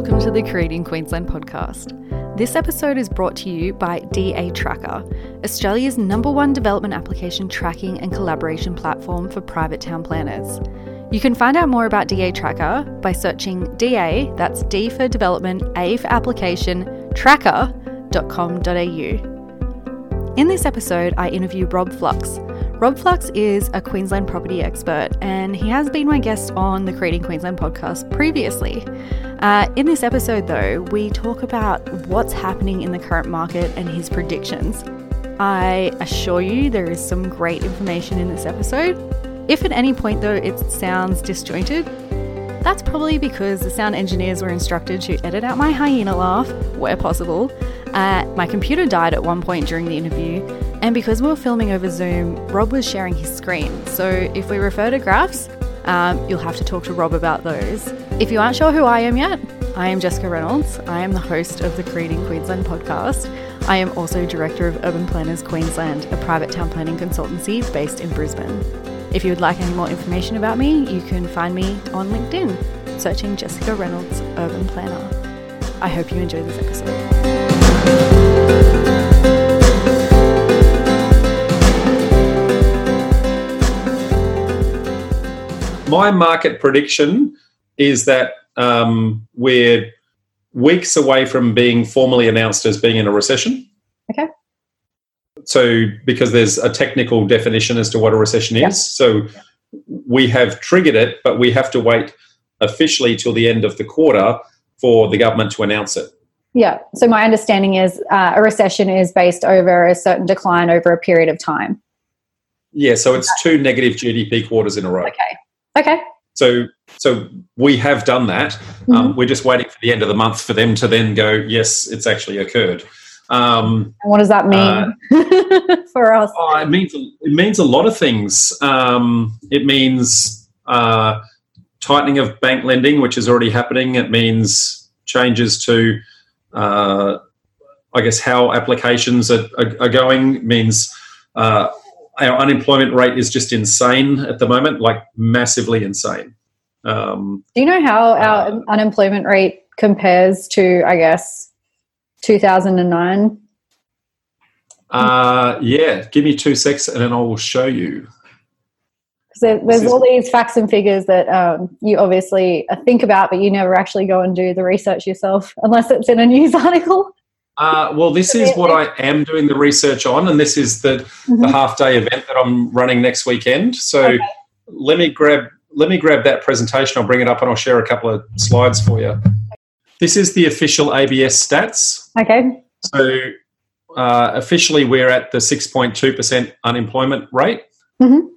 welcome to the Creating Queensland podcast. This episode is brought to you by DA Tracker, Australia's number one development application tracking and collaboration platform for private town planners. You can find out more about DA Tracker by searching DA, that's D for development, A for application, tracker.com.au. In this episode, I interview Rob Flux. Rob Flux is a Queensland property expert, and he has been my guest on the Creating Queensland podcast previously. Uh, in this episode, though, we talk about what's happening in the current market and his predictions. I assure you there is some great information in this episode. If at any point, though, it sounds disjointed, that's probably because the sound engineers were instructed to edit out my hyena laugh where possible. Uh, my computer died at one point during the interview, and because we were filming over Zoom, Rob was sharing his screen. So if we refer to graphs, um, you'll have to talk to Rob about those. If you aren't sure who I am yet, I am Jessica Reynolds. I am the host of the Creating Queensland podcast. I am also Director of Urban Planners Queensland, a private town planning consultancy based in Brisbane. If you would like any more information about me, you can find me on LinkedIn, searching Jessica Reynolds Urban Planner. I hope you enjoy this episode. My market prediction is that um, we're weeks away from being formally announced as being in a recession. Okay. So, because there's a technical definition as to what a recession is, so we have triggered it, but we have to wait officially till the end of the quarter for the government to announce it. Yeah. So my understanding is uh, a recession is based over a certain decline over a period of time. Yeah. So it's two negative GDP quarters in a row. Okay. Okay. So, so we have done that. Mm-hmm. Um, we're just waiting for the end of the month for them to then go, yes, it's actually occurred. Um, And what does that mean for us? oh, it means it means a lot of things. Um, it means uh, tightening of bank lending, which is already happening. It means changes to, uh, I guess, how applications are, are, are going. It means uh, our unemployment rate is just insane at the moment, like massively insane. Um, Do you know how our Uh, unemployment rate compares to, I guess, 2009? uh, yeah, give me two secs and then I will show you. Because there's all these facts and figures that um, you obviously think about, but you never actually go and do the research yourself unless it's in a news article. Uh, well, this is what I am doing the research on, and this is the, the Mhm. half day event that I'm running next weekend. So Okay. let me grab let me grab that presentation. I'll bring it up and I'll share a couple of slides for you. This is the official ABS stats. Okay. So uh, officially, we're at the 6.2% unemployment rate. Mhm.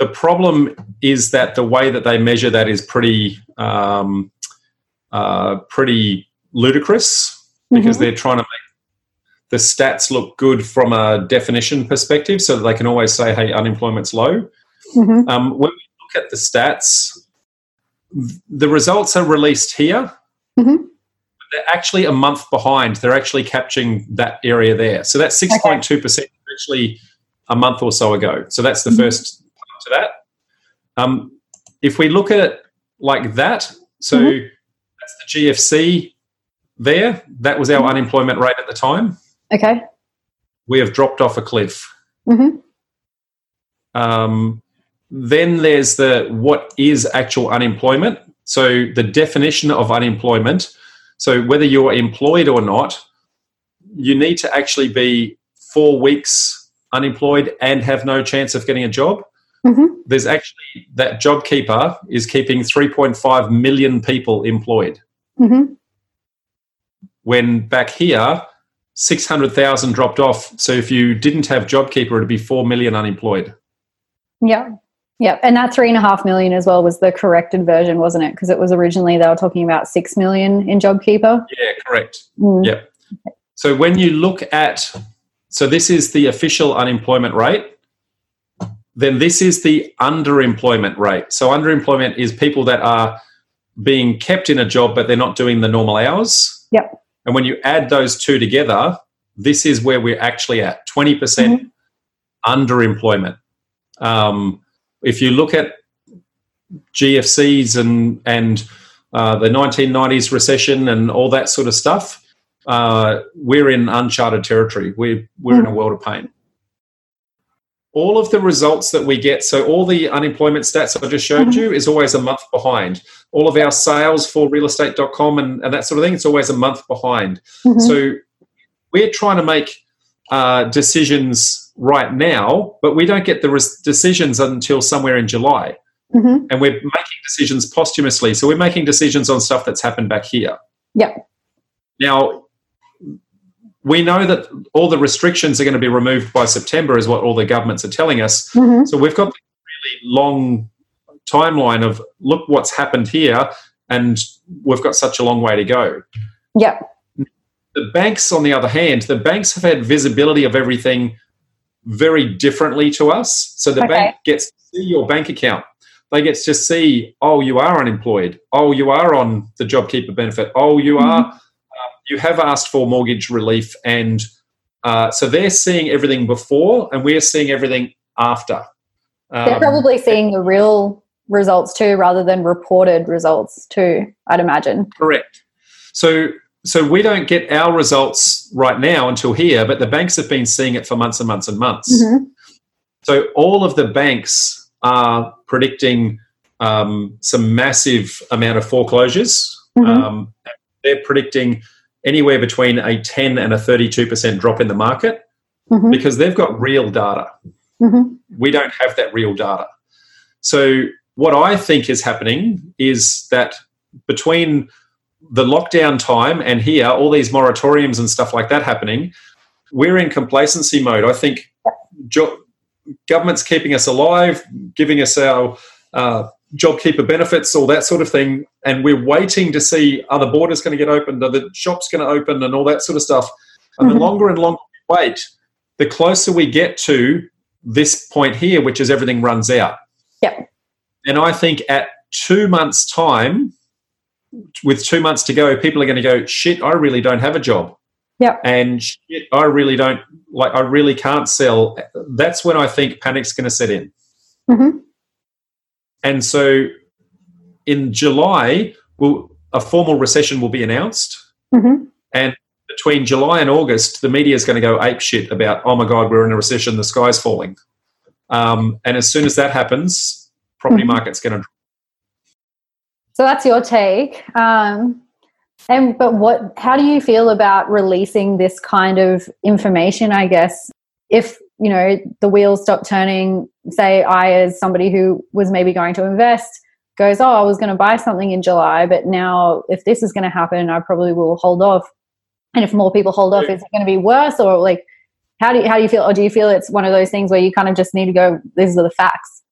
The problem is that the way that they measure that is pretty um, uh, pretty ludicrous because Mhm. they're trying to make the stats look good from a definition perspective, so that they can always say, "Hey, unemployment's low." Mhm. Um, when we look at the stats, the results are released here. Mhm. They're actually a month behind. They're actually capturing that area there. So that's 6.2% is actually a month or so ago. So that's the Mhm. first part to that. Um, if we look at it like that, so Mhm. that's the GFC there. That was our Mhm. unemployment rate at the time. Okay. We have dropped off a cliff. hmm Um, then there's the what is actual unemployment. So the definition of unemployment. So whether you're employed or not, you need to actually be four weeks unemployed and have no chance of getting a job. hmm There's actually that JobKeeper is keeping 3.5 million people employed. hmm When back here, 600,000 dropped off. So if you didn't have JobKeeper, it'd be 4 million unemployed. Yeah. Yeah. And that three and a half million as well was the corrected version, wasn't it? Because it was originally they were talking about six million in JobKeeper. Yeah, correct. Mm. Yep. So when you look at, so this is the official unemployment rate, then this is the underemployment rate. So underemployment is people that are being kept in a job, but they're not doing the normal hours. Yep. And when you add those two together, this is where we're actually at 20% underemployment. Um, if you look at GFCs and and uh, the 1990s recession and all that sort of stuff, uh, we're in uncharted territory. We're, we're in a world of pain. All of the results that we get, so all the unemployment stats I just showed you is always a month behind. All of our sales for realestate.com and, and that sort of thing, it's always a month behind. Mhm. So we're trying to make uh, decisions right now, but we don't get the res- decisions until somewhere in July. Mhm. And we're making decisions posthumously. So we're making decisions on stuff that's happened back here. yeah Now, we know that all the restrictions are going to be removed by September, is what all the governments are telling us. Mhm. So we've got this really long timeline of look what's happened here, and we've got such a long way to go. Yeah. The banks, on the other hand, the banks have had visibility of everything very differently to us. So the Okay. bank gets to see your bank account. They get to see, oh, you are unemployed. Oh, you are on the JobKeeper benefit. Oh, you Mhm. are, you have asked for mortgage relief. And uh, so they're seeing everything before, and we're seeing everything after. They're Um, probably seeing the real results too, rather than reported results too. I'd imagine. Correct. So so we don't get our results right now until here, but the banks have been seeing it for months and months and months. Mhm. So all of the banks are predicting um, some massive amount of foreclosures. Mhm. Um, they're predicting anywhere between a 10 and a 32% drop in the market Mhm. because they've got real data. Mhm. We don't have that real data. So, what I think is happening is that between the lockdown time and here, all these moratoriums and stuff like that happening, we're in complacency mode. I think jo- government's keeping us alive, giving us our uh, JobKeeper benefits, all that sort of thing, and we're waiting to see are the borders going to get opened, are the shops going to open, and all that sort of stuff. And the Mhm. longer and longer we wait, the closer we get to this point here, which is everything runs out. Yep. And I think at two months' time, with two months to go, people are going to go, shit, I really don't have a job. Yep. And shit, I really don't, like, I really can't sell. That's when I think panic's going to set in. Mhm. And so in July, will a formal recession will be announced. Mhm. And between July and August, the media is going to go ape shit about, oh my God, we're in a recession, the sky's falling. Um, and as soon as that happens, property Mhm. market's going to. So that's your take. Um, and but what? How do you feel about releasing this kind of information? I guess if you know the wheels stop turning. Say I, as somebody who was maybe going to invest, goes, "Oh, I was going to buy something in July, but now if this is going to happen, I probably will hold off." And if more people hold off, is it going to be worse, or like? How do you, how do you feel? Or do you feel it's one of those things where you kind of just need to go, these are the facts?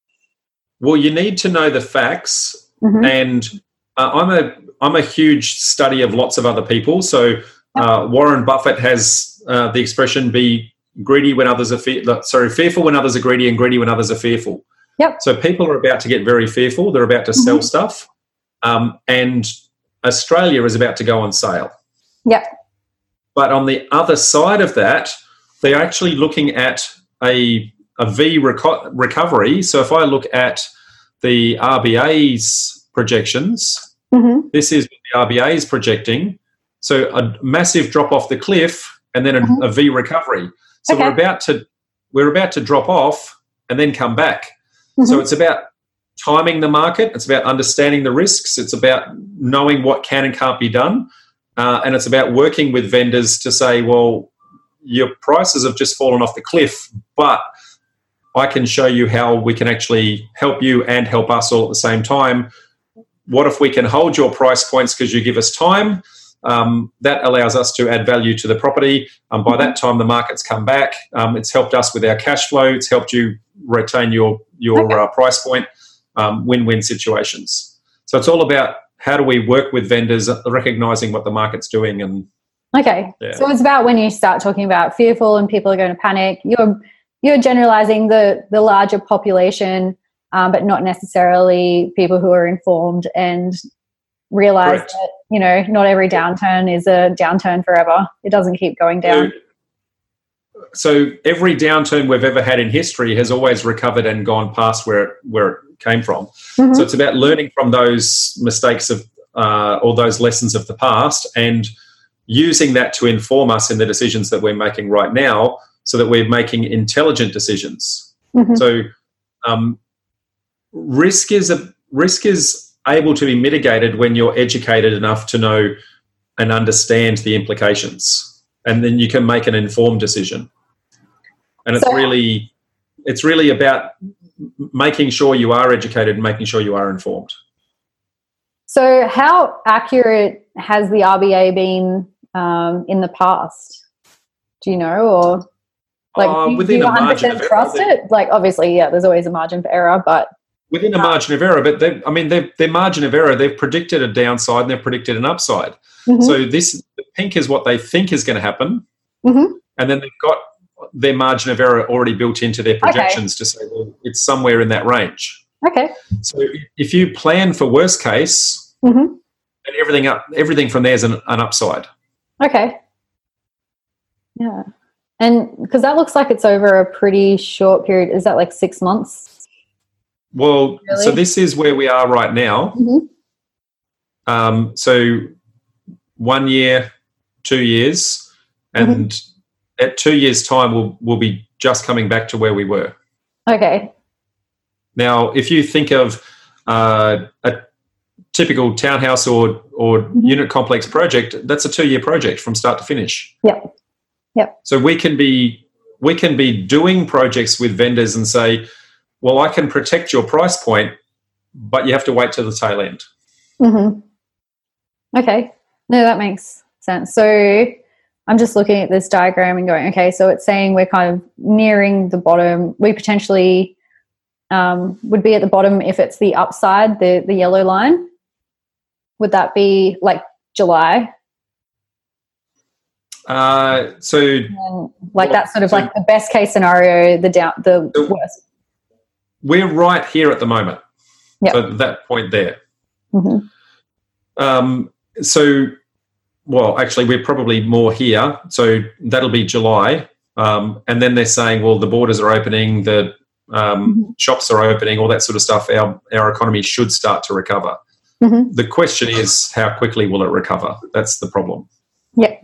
Well, you need to know the facts Mhm. and uh, I'm a I'm a huge study of lots of other people. So uh, Warren Buffett has uh, the expression "be greedy when others are fe- sorry fearful when others are greedy and greedy when others are fearful." Yep. So people are about to get very fearful. They're about to sell stuff, um, and Australia is about to go on sale. Yep. But on the other side of that, they're actually looking at a a V reco- recovery. So if I look at the RBA's projections, Mhm. this is what the RBA is projecting. So a massive drop off the cliff and then a, Mhm. a V recovery. So we're about to we're about to drop off and then come back. So Mhm. it's about timing the market. It's about understanding the risks. It's about knowing what can and can't be done, uh, and it's about working with vendors to say, well, your prices have just fallen off the cliff, but I can show you how we can actually help you and help us all at the same time. What if we can hold your price points because you give us time? Um, that allows us to add value to the property. Um, by that time, the market's come back. Um, it's helped us with our cash flow. It's helped you retain your your Okay. uh, price point. Um, win-win situations. So it's all about how do we work with vendors, recognizing what the market's doing, and Okay. Yeah. So it's about when you start talking about fearful and people are going to panic. You're you're generalizing the the larger population, um, but not necessarily people who are informed and realize Correct. that you know not every downturn is a downturn forever. It doesn't keep going down. So every downturn we've ever had in history has always recovered and gone past where it, where it came from. Mhm. So it's about learning from those mistakes of uh, all those lessons of the past and using that to inform us in the decisions that we're making right now so that we're making intelligent decisions. Mhm. So um, risk is a risk is able to be mitigated when you're educated enough to know and understand the implications, and then you can make an informed decision. And it's So- really it's really about making sure you are educated and making sure you are informed. So, how accurate has the RBA been um, in the past? Do you know, or like Uh, do, you a margin of error, trust it? Like, obviously, yeah, there's always a margin for error, but within a margin of error, but they, I mean, their margin of error, they've predicted a downside and they've predicted an upside. Mhm. So this the pink is what they think is going to happen, Mhm. and then they've got their margin of error already built into their projections to say well, it's somewhere in that range. okay, So if you plan for worst case, Mhm. and everything up, everything from there is an, an upside. okay, yeah, and because that looks like it's over a pretty short period. Is that like six months? Well, so this is where we are right now. Mhm. Um, so one year, two years, and Mm-hmm. at two years' time, we'll we'll be just coming back to where we were. Okay, Now, if you think of uh, a typical townhouse or or Mhm. unit complex project, that's a two year project from start to finish. Yep. Yep. So we can be we can be doing projects with vendors and say, well, I can protect your price point, but you have to wait till the tail end. hmm Okay. No, that makes sense. So I'm just looking at this diagram and going, okay, so it's saying we're kind of nearing the bottom. We potentially um, would be at the bottom if it's the upside, the, the yellow line. Would that be like July? Uh, so like that's sort of so- like the best case scenario, the down, the So- worst. We're right here at the moment. Yep. So that point there. hmm Um, so, well, actually, we're probably more here. So that'll be July. Um, and then they're saying, well, the borders are opening, the um, Mhm. shops are opening, all that sort of stuff. Our, our economy should start to recover. hmm The question is, how quickly will it recover? That's the problem. Yeah.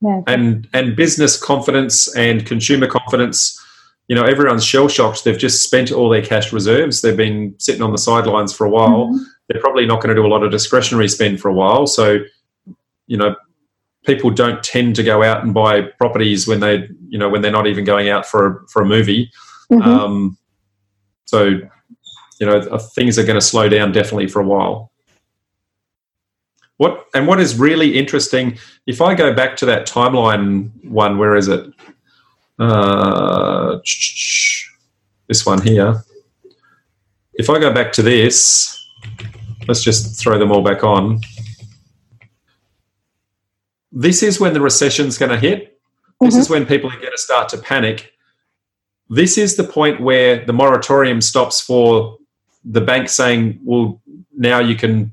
Yeah. And and business confidence and consumer confidence, you know, everyone's shell shocked. They've just spent all their cash reserves. They've been sitting on the sidelines for a while. Mhm. they're probably not going to do a lot of discretionary spend for a while. So, you know, people don't tend to go out and buy properties when they, you know, when they're not even going out for a, for a movie. Mhm. Um, so, you know, things are going to slow down definitely for a while. What and what is really interesting, if I go back to that timeline one, where is it? Uh, this one here. If I go back to this, let's just throw them all back on. This is when the recession's going to hit. This Mhm. is when people are going to start to panic. This is the point where the moratorium stops for the bank saying, well, now you can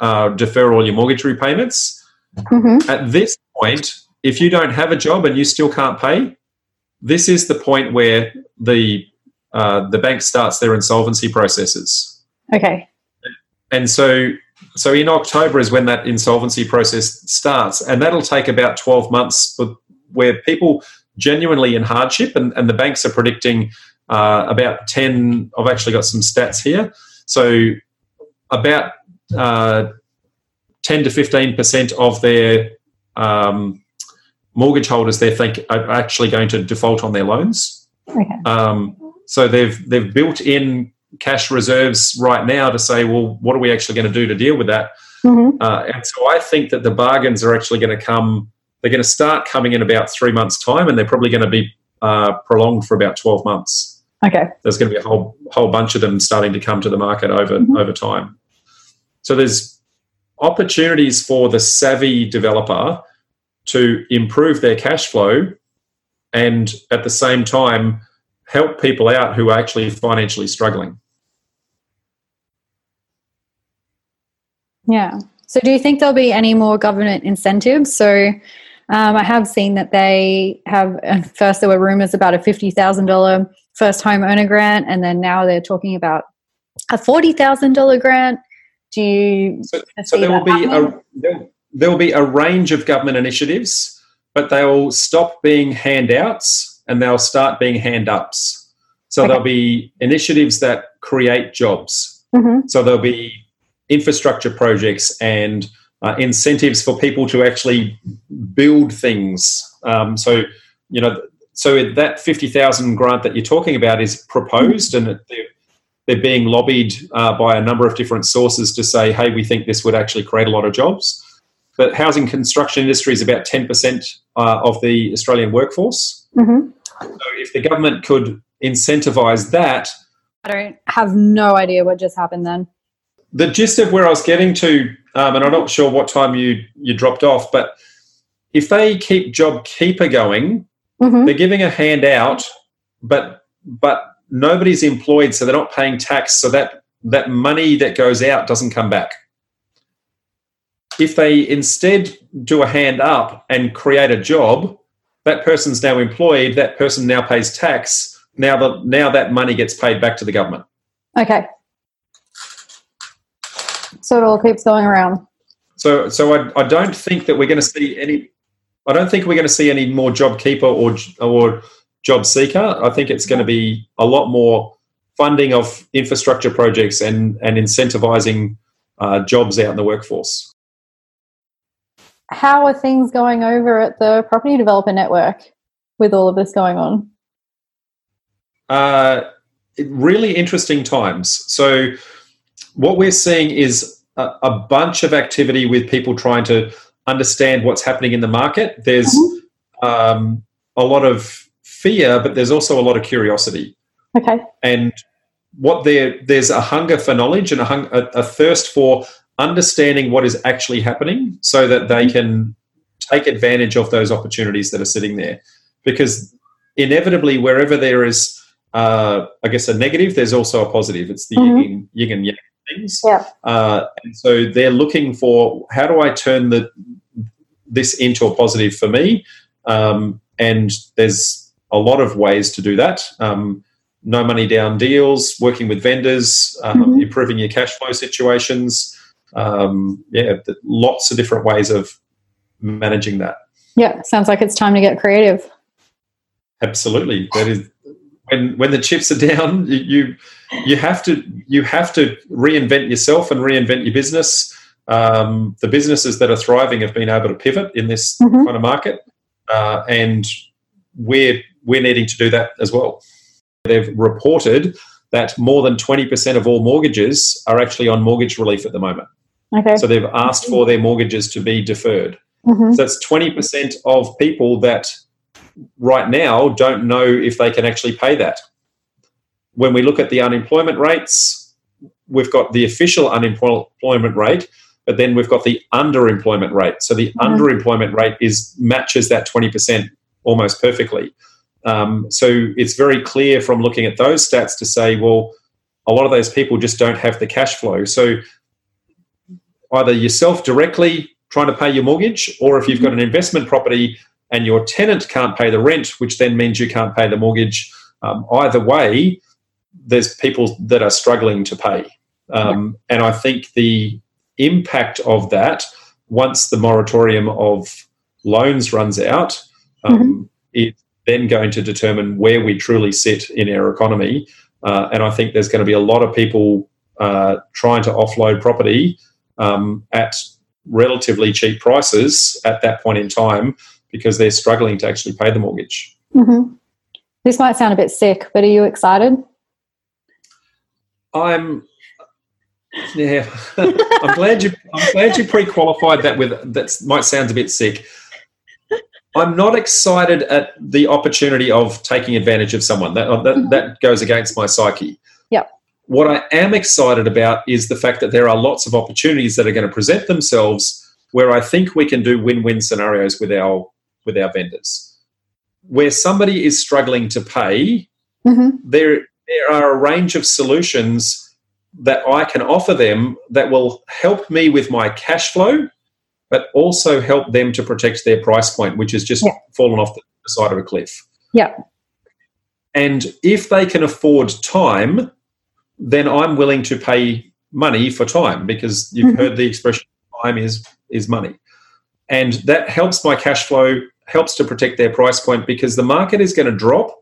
uh, defer all your mortgage repayments. Mhm. At this point, if you don't have a job and you still can't pay, this is the point where the uh, the bank starts their insolvency processes. Okay. And so, so in October is when that insolvency process starts, and that'll take about twelve months. But where people genuinely in hardship, and, and the banks are predicting uh, about ten. I've actually got some stats here. So about uh, ten to fifteen percent of their um, mortgage holders, they think are actually going to default on their loans. Okay. Um, so they've they've built in cash reserves right now to say, well, what are we actually going to do to deal with that? hmm Uh, and so I think that the bargains are actually going to come. They're going to start coming in about three months' time, and they're probably going to be uh, prolonged for about twelve months. Okay. There's going to be a whole whole bunch of them starting to come to the market over Mhm. over time. So there's opportunities for the savvy developer to improve their cash flow, and at the same time help people out who are actually financially struggling. Yeah. So, do you think there'll be any more government incentives? So, um, I have seen that they have. First, there were rumors about a fifty thousand dollar first home owner grant, and then now they're talking about a forty thousand dollar grant. Do you? So, so there will be happening? a there, there will be a range of government initiatives, but they will stop being handouts and they'll start being hand ups. So okay. there'll be initiatives that create jobs. Mm-hmm. So there'll be infrastructure projects and uh, incentives for people to actually build things. Um, so, you know, so that 50,000 grant that you're talking about is proposed and they're, they're being lobbied uh, by a number of different sources to say, hey, we think this would actually create a lot of jobs. But housing construction industry is about 10% uh, of the Australian workforce. Mm-hmm. So if the government could incentivize that. I don't have no idea what just happened then. The gist of where I was getting to, um, and I'm not sure what time you, you dropped off, but if they keep JobKeeper going, mm-hmm. they're giving a handout, but but nobody's employed, so they're not paying tax, so that that money that goes out doesn't come back. If they instead do a hand up and create a job, that person's now employed, that person now pays tax. Now the now that money gets paid back to the government. Okay. So it all keeps going around. So so I, I don't think that we're going to see any I don't think we're going to see any more JobKeeper or or JobSeeker. I think it's going to be a lot more funding of infrastructure projects and and incentivizing uh, jobs out in the workforce how are things going over at the property developer network with all of this going on? Uh, really interesting times. So, what we're seeing is a, a, bunch of activity with people trying to understand what's happening in the market. There's mm-hmm. um, a lot of fear, but there's also a lot of curiosity. Okay. And what there there's a hunger for knowledge and a, hung, a, a thirst for understanding what is actually happening so that they can take advantage of those opportunities that are sitting there. Because inevitably, wherever there is, uh, I guess, a negative, there's also a positive. It's the mm-hmm. yin, yin and yang things. Yeah. Uh, and so they're looking for how do I turn the this into a positive for me? Um, and there's a lot of ways to do that. Um, no money down deals, working with vendors, um, mm-hmm. improving your cash flow situations, um, yeah, lots of different ways of managing that. Yeah, sounds like it's time to get creative. Absolutely, that is when when the chips are down, you you have to you have to reinvent yourself and reinvent your business. Um, the businesses that are thriving have been able to pivot in this mm-hmm. kind of market, uh, and we're we're needing to do that as well. They've reported that more than 20% of all mortgages are actually on mortgage relief at the moment. Okay. So they've asked for their mortgages to be deferred. Mm-hmm. So that's 20% of people that right now don't know if they can actually pay that. When we look at the unemployment rates, we've got the official unemployment rate, but then we've got the underemployment rate. So the mm-hmm. underemployment rate is matches that 20% almost perfectly. Um, so it's very clear from looking at those stats to say, well, a lot of those people just don't have the cash flow. So either yourself directly trying to pay your mortgage, or if you've got an investment property and your tenant can't pay the rent, which then means you can't pay the mortgage. Um, either way, there's people that are struggling to pay. Um, and I think the impact of that, once the moratorium of loans runs out, um, mm-hmm. it's then going to determine where we truly sit in our economy. Uh, and I think there's going to be a lot of people uh, trying to offload property um, at relatively cheap prices at that point in time because they're struggling to actually pay the mortgage. Mm-hmm. This might sound a bit sick, but are you excited? I'm. Yeah, I'm glad you. I'm glad you pre-qualified that with that. Might sound a bit sick. I'm not excited at the opportunity of taking advantage of someone. That that, mm-hmm. that goes against my psyche. What I am excited about is the fact that there are lots of opportunities that are going to present themselves where I think we can do win-win scenarios with our with our vendors. Where somebody is struggling to pay, mm-hmm. there there are a range of solutions that I can offer them that will help me with my cash flow, but also help them to protect their price point, which has just yeah. fallen off the side of a cliff. Yeah. And if they can afford time, then I'm willing to pay money for time because you've heard the expression time is is money. And that helps my cash flow helps to protect their price point because the market is going to drop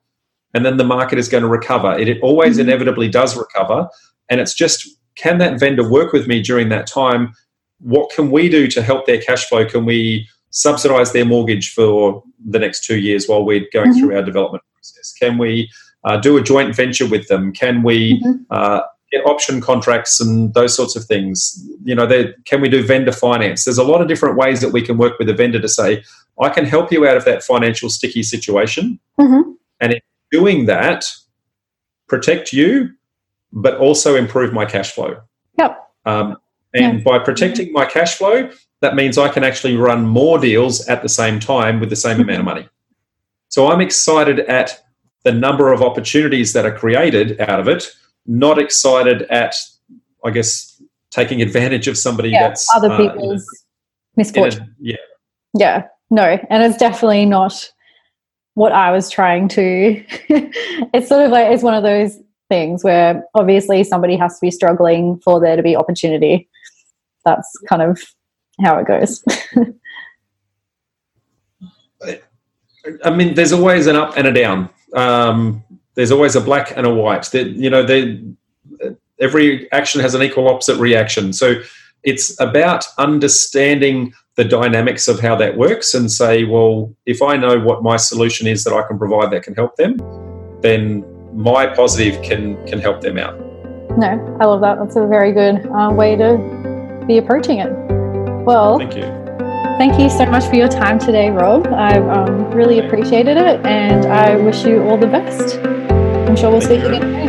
and then the market is going to recover. It, it always Mhm. inevitably does recover. And it's just can that vendor work with me during that time? What can we do to help their cash flow? Can we subsidize their mortgage for the next two years while we're going Mhm. through our development process? Can we uh, do a joint venture with them can we Mhm. uh, get option contracts and those sorts of things. You know, can we do vendor finance? There's a lot of different ways that we can work with a vendor to say, I can help you out of that financial sticky situation. Mhm. And in doing that, protect you, but also improve my cash flow. Yep. Um, and by protecting my cash flow, that means I can actually run more deals at the same time with the same amount of money. So I'm excited at the number of opportunities that are created out of it, not excited at, I guess, taking advantage of somebody Yeah, that's other uh, people's in misfortune. a- yeah, Yeah, no, and it's definitely not what I was trying to. it's sort of like it's one of those things where obviously somebody has to be struggling for there to be opportunity. That's kind of how it goes. I mean, there's always an up and a down. Um, there's always a black and a white. That you know, they, every action has an equal opposite reaction. So it's about understanding the dynamics of how that works and say, well, if I know what my solution is that I can provide that can help them, then my positive can can help them out. no, I love that. That's a very good uh, way to be approaching it. Well, Thank you. Thank you so much for your time today, Rob. I've um, really appreciated it, and I wish you all the best. I'm sure we'll Thank speak you. again.